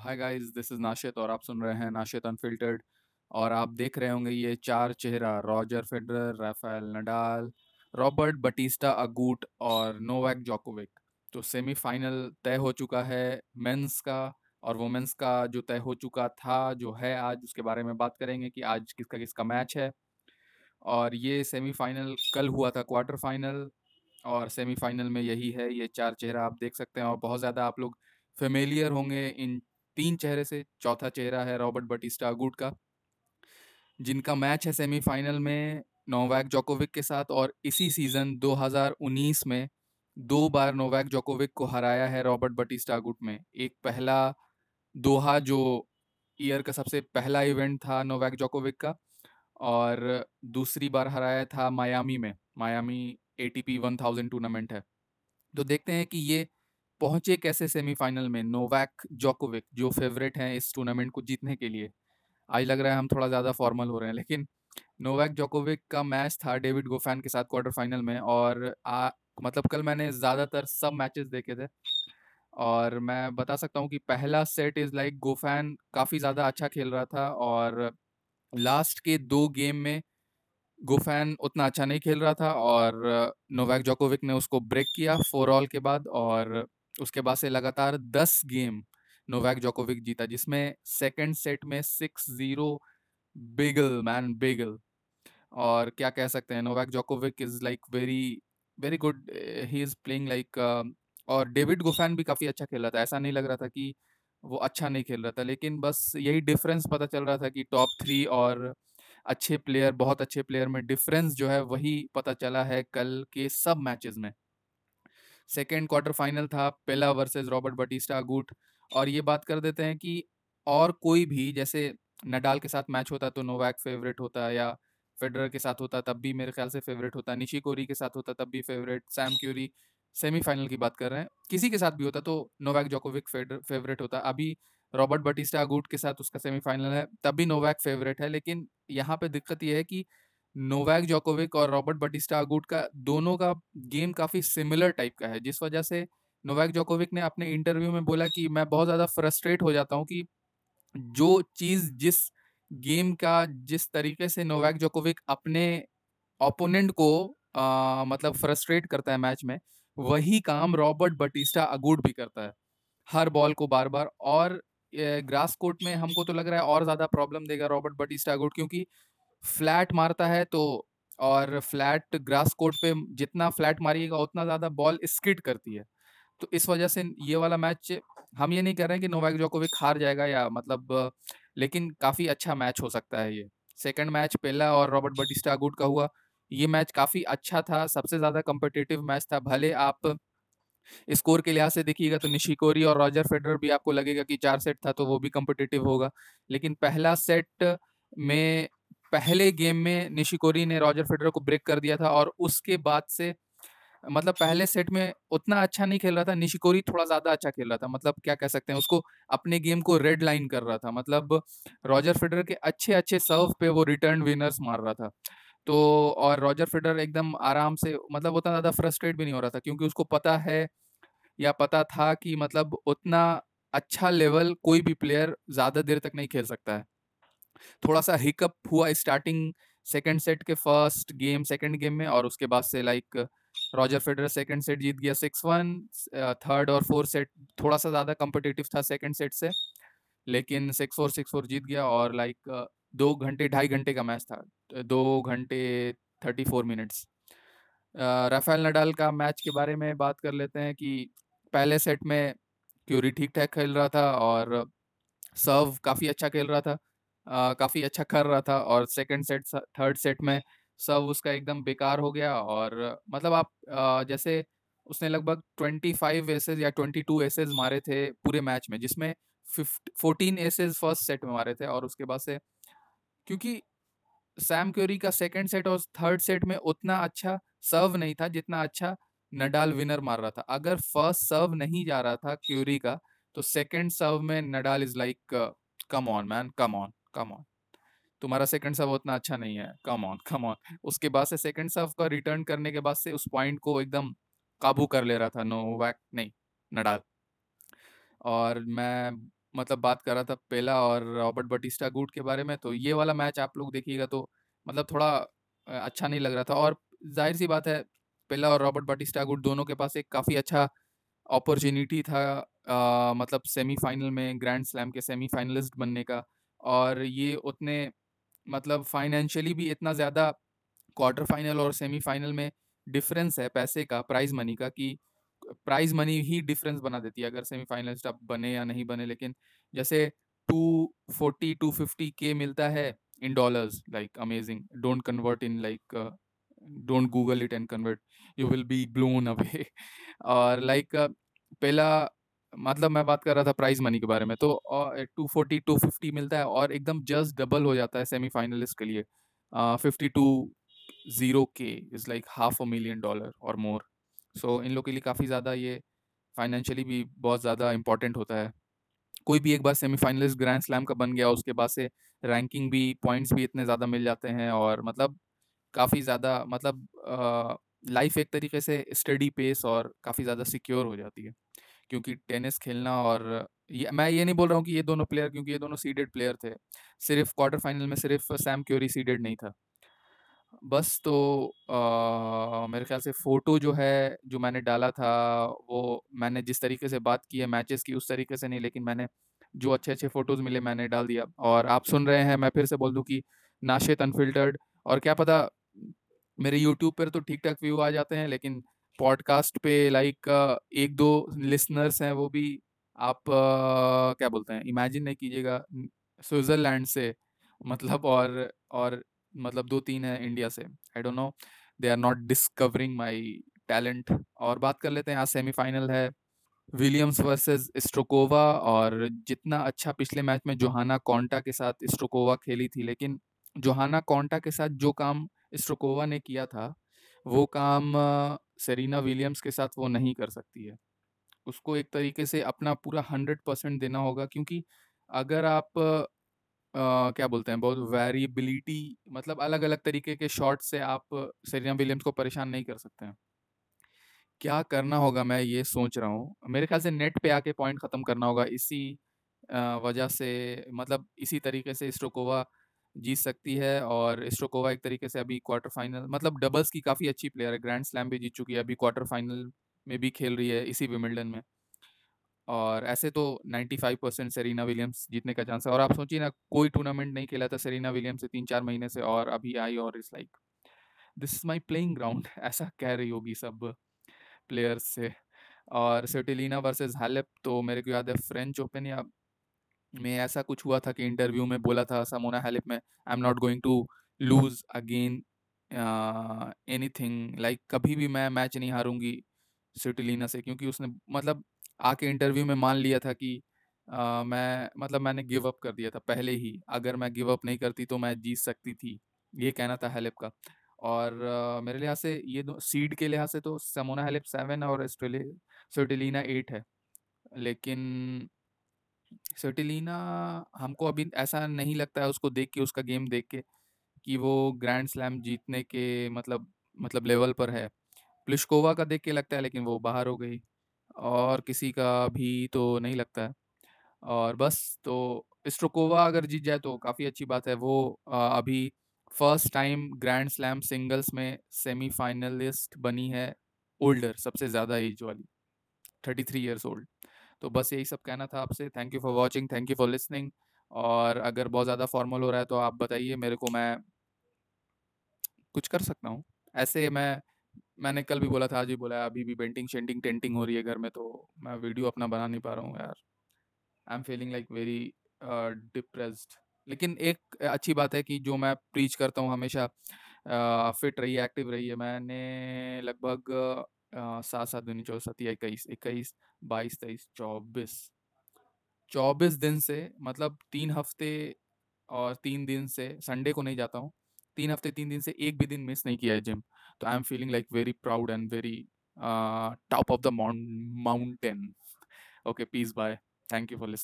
Hi guys this is Nashit और आप सुन रहे हैं नाशित अनफिल्टर्ड और आप देख रहे होंगे ये चार चेहरा, Roger Federer, Rafael Nadal, Roberto Bautista, Agut और नोवैक जोकोविक। तो सेमीफाइनल तय हो चुका है मेंस का और वुमेंस का जो तय हो चुका था, जो है आज, उसके बारे में बात करेंगे कि आज किसका किसका मैच है। और ये सेमीफाइनल कल हुआ था क्वार्टर फाइनल और सेमीफाइनल में यही है, ये चार चेहरा आप देख सकते हैं और बहुत ज़्यादा आप लोग फेमिलियर होंगे इन तीन चेहरे से, चौथा चेहरा है रॉबर्ट बटिस्टा अगूट का, जिनका मैच है सेमीफाइनल में नोवैक जोकोविक के साथ और इसी सीज़न 2019 में दो बार नोवैक जोकोविक को हराया है रॉबर्ट बटिस्टा अगूट में। एक पहला दोहा जो ईयर का सबसे पहला इवेंट था नोवैक जोकोविक का और दूसरी बार हराया था मायामी में, मायामी एटीपी 1000 टूर्नामेंट है। तो देखते हैं कि ये पहुँचे कैसे सेमीफाइनल में? नोवैक जोकोविक जो फेवरेट हैं इस टूर्नामेंट को जीतने के लिए। आज लग रहा है हम थोड़ा ज़्यादा फॉर्मल हो रहे हैं लेकिन नोवैक जोकोविक का मैच था डेविड गोफैन के साथ क्वार्टर फाइनल में और आ, मतलब कल मैंने ज़्यादातर सब मैचेस देखे थे। और मैं बता सकता हूँ कि पहला सेट इज़ लाइक गोफैन काफ़ी ज़्यादा अच्छा खेल रहा था और लास्ट के दो गेम में गोफैन उतना अच्छा नहीं खेल रहा था और नोवैक जोकोविक ने उसको ब्रेक किया फोर ऑल के बाद और उसके बाद से लगातार दस गेम नोवैक जोकोविक जीता, जिसमें सेकंड सेट में six zero bagel man bagel. और क्या कह सकते हैं, Novak Djokovic is like very very good he is playing like और डेविड गुफैन भी काफ़ी अच्छा खेल रहा था। ऐसा नहीं लग रहा था कि वो अच्छा नहीं खेल रहा था, लेकिन बस यही डिफरेंस पता चल रहा था कि टॉप थ्री और अच्छे प्लेयर बहुत अच्छे प्लेयर में डिफरेंस जो है, वही पता चला है कल के सब मैचेस में। सेकेंड क्वार्टर फाइनल था, पेला वर्सेस रॉबर्ट बटिस्टा गुट। और ये बात कर देते हैं कि और कोई भी, जैसे नडाल के साथ मैच होता तो नोवैक फेवरेट होता या फेडरर के साथ होता तब भी मेरे ख्याल से फेवरेट होता, निशी कोरी के साथ होता तब भी फेवरेट, सैम क्यूरी सेमीफाइनल की बात कर रहे हैं। किसी के साथ भी होता तो नोवैक जोकोविक फेवरेट होता। अभी रॉबर्ट बटिस्टा गुट के साथ उसका सेमीफाइनल है, तब भी नोवैक फेवरेट है, लेकिन यहाँ पे दिक्कत यह है कि नोवैक जोकोविक और रॉबर्ट बटिस्टा अगूट का दोनों का गेम काफ़ी सिमिलर टाइप का है जिस वजह से नोवैक जोकोविक ने अपने इंटरव्यू में बोला कि मैं बहुत ज़्यादा फ्रस्ट्रेट हो जाता हूँ कि जो चीज़ जिस गेम का जिस तरीके से नोवैक जोकोविक अपने ओपोनेंट को आ, मतलब फ्रस्ट्रेट करता है मैच में वही काम रॉबर्ट बटिस्टा अगूट भी करता है हर बॉल को बार बार और ग्रास कोर्ट में हमको तो लग रहा है और ज़्यादा प्रॉब्लम देगा रॉबर्ट बटिस्टा अगूट क्योंकि फ्लैट मारता है तो और फ्लैट ग्रास कोर्ट पे जितना फ्लैट मारिएगा, उतना ज़्यादा बॉल स्किट करती है। तो इस वजह से ये वाला मैच, हम ये नहीं कह रहे हैं कि नोवैक जोकोविक हार जाएगा या मतलब लेकिन काफ़ी अच्छा मैच हो सकता है ये। सेकंड मैच पहला और रॉबर्ट बटिस्टा गुड का हुआ। ये मैच काफ़ी अच्छा था, सबसे ज़्यादा कम्पिटिटिव मैच था। भले आप स्कोर के लिहाज से देखिएगा तो निशिकोरी और रॉजर फेडरर भी आपको लगेगा कि चार सेट था तो वो भी कम्पिटिटिव होगा। लेकिन पहला सेट में पहले गेम में निशिकोरी ने रॉजर फेडरर को ब्रेक कर दिया था और उसके बाद से मतलब पहले सेट में उतना अच्छा नहीं खेल रहा था, निशिकोरी थोड़ा ज़्यादा अच्छा खेल रहा था। मतलब क्या कह सकते हैं, उसको अपने गेम को रेड लाइन कर रहा था। मतलब रॉजर फेडरर के अच्छे अच्छे सर्व पे वो रिटर्न विनर्स मार रहा था। तो और रॉजर फेडरर एकदम आराम से मतलब उतना ज़्यादा फ्रस्ट्रेट भी नहीं हो रहा था, क्योंकि उसको पता है या पता था कि मतलब उतना अच्छा लेवल कोई भी प्लेयर ज़्यादा देर तक नहीं खेल सकता है। थोड़ा सा हिकअप हुआ स्टार्टिंग सेकंड सेट के फ़र्स्ट गेम सेकंड गेम में और उसके बाद से like Roger Federer second set जीत गया सिक्स वन थर्ड और फोर्थ सेट थोड़ा सा ज़्यादा कम्पिटिटिव था सेकंड सेट से, लेकिन सिक्स फोर सिक्स फोर जीत गया और लाइक दो घंटे, ढाई घंटे का मैच था दो घंटे thirty four minutes Rafael Nadal का मैच के बारे में बात कर लेते हैं कि पहले सेट में क्यूरी ठीक ठाक खेल रहा था और सर्व काफ़ी अच्छा खेल रहा था। काफ़ी अच्छा कर रहा था और सेकंड सेट थर्ड सेट में सब उसका एकदम बेकार हो गया और मतलब आप आ, जैसे उसने लगभग 25 एसेज या 22 एसेज मारे थे पूरे मैच में जिसमें फ़िफ्ट फोर्टीन एसेज फ़र्स्ट सेट में मारे थे और उसके बाद से क्योंकि सैम क्योरी का सेकंड सेट और थर्ड सेट में उतना अच्छा सर्व नहीं था जितना अच्छा नडाल विनर मार रहा था। अगर फ़र्स्ट सर्व नहीं जा रहा था क्यूरी का तो सेकंड सर्व में Nadal is like come on man come on come on तुम्हारा सेकंड सर्व उतना अच्छा नहीं है। कम ऑन कम ऑन उसके बाद से सेकंड सर्व का रिटर्न करने के बाद से उस पॉइंट को एकदम काबू कर ले रहा था। नो वैक नहीं नडाल। और मैं मतलब बात कर रहा था पेला और रॉबर्ट बटिस्टा गुट के बारे में तो ये वाला मैच आप लोग देखिएगा तो मतलब थोड़ा अच्छा नहीं लग रहा था। और ज़ाहिर सी बात है पेला और रॉबर्ट बटिस्टा गुट दोनों के पास एक काफ़ी अच्छा अपॉर्चुनिटी था आ, मतलब सेमीफाइनल में ग्रैंड स्लैम के सेमीफाइनलिस्ट बनने का। और ये उतने मतलब फाइनेंशियली भी इतना ज़्यादा क्वार्टर फाइनल और सेमीफाइनल में डिफरेंस है पैसे का प्राइज मनी का कि प्राइज मनी ही डिफरेंस बना देती है अगर सेमीफाइनलिस्ट आप बने या नहीं बने। लेकिन जैसे टू फोर्टी टू फिफ्टी के मिलता है in dollars like amazing don't convert in like don't Google it and convert you will be blown away और लाइक like, पहला मतलब मैं बात कर रहा था प्राइज मनी के बारे में तो टू फोर्टी टू फिफ्टी मिलता है और एकदम जस्ट डबल हो जाता है सेमीफाइनलिस्ट के लिए। फिफ्टी टू ज़ीरो के is like half a million dollar और मोर सो इन लोग के लिए काफ़ी ज़्यादा ये फाइनेंशियली भी बहुत ज़्यादा इंपॉर्टेंट होता है। कोई भी एक बार सेमीफाइनलिस्ट ग्रैंड स्लैम का बन गया, उसके बाद से रैंकिंग भी पॉइंट्स भी इतने ज़्यादा मिल जाते हैं और मतलब काफ़ी ज़्यादा मतलब लाइफ एक तरीके से स्टडी पेस और काफ़ी ज़्यादा सिक्योर हो जाती है। क्योंकि टेनिस खेलना और ये मैं ये नहीं बोल रहा हूँ कि ये दोनों प्लेयर क्योंकि ये दोनों सीडेड प्लेयर थे। सिर्फ़ क्वार्टर फाइनल में सिर्फ़ सैम क्योरी सीडेड नहीं था। बस तो आ, मेरे ख्याल से फ़ोटो जो है जो मैंने डाला था वो मैंने जिस तरीके से बात की है मैचेस की उस तरीके से नहीं लेकिन मैंने जो अच्छे अच्छे फ़ोटोज़ मिले मैंने डाल दिया। और आप सुन रहे हैं मैं फिर से बोल दूँ कि नाशित अनफिल्टर्ड और क्या पता मेरे यूट्यूब पर तो ठीक ठाक व्यू आ जाते हैं लेकिन पॉडकास्ट पे लाइक एक दो लिसनर्स हैं, वो भी आप क्या बोलते हैं इमेजिन नहीं कीजिएगा स्विट्ज़रलैंड से मतलब और और मतलब दो तीन है इंडिया से I don't know they are not discovering my talent और बात कर लेते हैं, आज सेमीफाइनल है विलियम्स वर्सेस स्ट्रोकोवा और जितना अच्छा पिछले मैच में जोहाना कॉन्टा के साथ स्ट्रोकोवा खेली थी, लेकिन जोहाना कॉन्टा के साथ जो काम स्ट्रोकोवा ने किया था, वो काम सेरीना विलियम्स के साथ वो नहीं कर सकती है। उसको एक तरीके से अपना पूरा हंड्रेड परसेंट देना होगा क्योंकि अगर आप आ, क्या बोलते हैं बहुत वेरिएबिलिटी मतलब अलग अलग तरीके के शॉट से आप सेरिना विलियम्स को परेशान नहीं कर सकते हैं। क्या करना होगा मैं ये सोच रहा हूँ। मेरे ख्याल से नेट पे आके पॉइंट ख़त्म करना होगा इसी वजह से मतलब इसी तरीके से स्ट्रोकोवा जीत सकती है और स्ट्रोकोवा एक तरीके से अभी क्वार्टर फाइनल मतलब डबल्स की काफ़ी अच्छी प्लेयर है। ग्रैंड स्लैम भी जीत चुकी है, अभी क्वार्टर फाइनल में भी खेल रही है इसी विमिल्डन में। और ऐसे तो 95 परसेंट सेरीना विलियम्स जीतने का चांस है। और आप सोचिए ना, कोई टूर्नामेंट नहीं खेला था सेरीना विलियम्स से तीन चार महीने से और अभी आई और is like this is my playing ground ऐसा कह रही होगी सब प्लेयर्स से। और सेटिलीना वर्सेस हालेप तो मेरे को याद है फ्रेंच ओपन या में ऐसा कुछ हुआ था कि इंटरव्यू में बोला था समोना हेलिप में I am not going to lose again anything like कभी भी मैं मैच नहीं हारूँगी सिटिलीना से क्योंकि उसने मतलब आके इंटरव्यू में मान लिया था कि आ, मैं मतलब मैंने गिव अप कर दिया था पहले ही। अगर मैं गिव अप नहीं करती तो मैं जीत सकती थी। ये कहना था हेलिप का। और आ, मेरे लिहाज से ये दो सीड के लिहाज से तो समोना हेलिप सेवन और स्वेटिलीना एट है। लेकिन सर्टिलीना हमको अभी ऐसा नहीं लगता है उसको देख के, उसका गेम देख के, कि वो ग्रैंड स्लैम जीतने के मतलब मतलब लेवल पर है। प्लिशकोवा का देख के लगता है, लेकिन वो बाहर हो गई। और किसी का भी तो नहीं लगता है। और बस तो स्ट्रोकोवा अगर जीत जाए तो काफ़ी अच्छी बात है। वो अभी first time grand slam singles में सेमीफाइनलिस्ट बनी है ओल्डर सबसे ज़्यादा एज वाली। थर्टी थ्री ईयर्स ओल्ड तो बस यही सब कहना था आपसे। Thank you for watching thank you for listening और अगर बहुत ज़्यादा फॉर्मल हो रहा है तो आप बताइए मेरे को मैं कुछ कर सकता हूँ। ऐसे मैं, मैंने कल भी बोला था, आज भी बोला अभी भी पेंटिंग शेंटिंग टेंटिंग हो रही है घर में तो मैं वीडियो अपना बना नहीं पा रहा हूँ यार। I am feeling like very depressed लेकिन एक अच्छी बात है कि जो मैं प्रीच करता हूँ हमेशा फिट रही एक्टिव रही है, मैंने लगभग सात सात दूनी चौबीस या इक्कीस इक्कीस, बाईस, तेईस, चौबीस। चौबीस दिन से मतलब तीन हफ़्ते और तीन दिन से संडे को नहीं जाता हूँ। तीन हफ़्ते, तीन दिन से एक भी दिन मिस नहीं किया है जिम तो I am feeling like very proud and very top of the mountain okay peace bye thank you for listening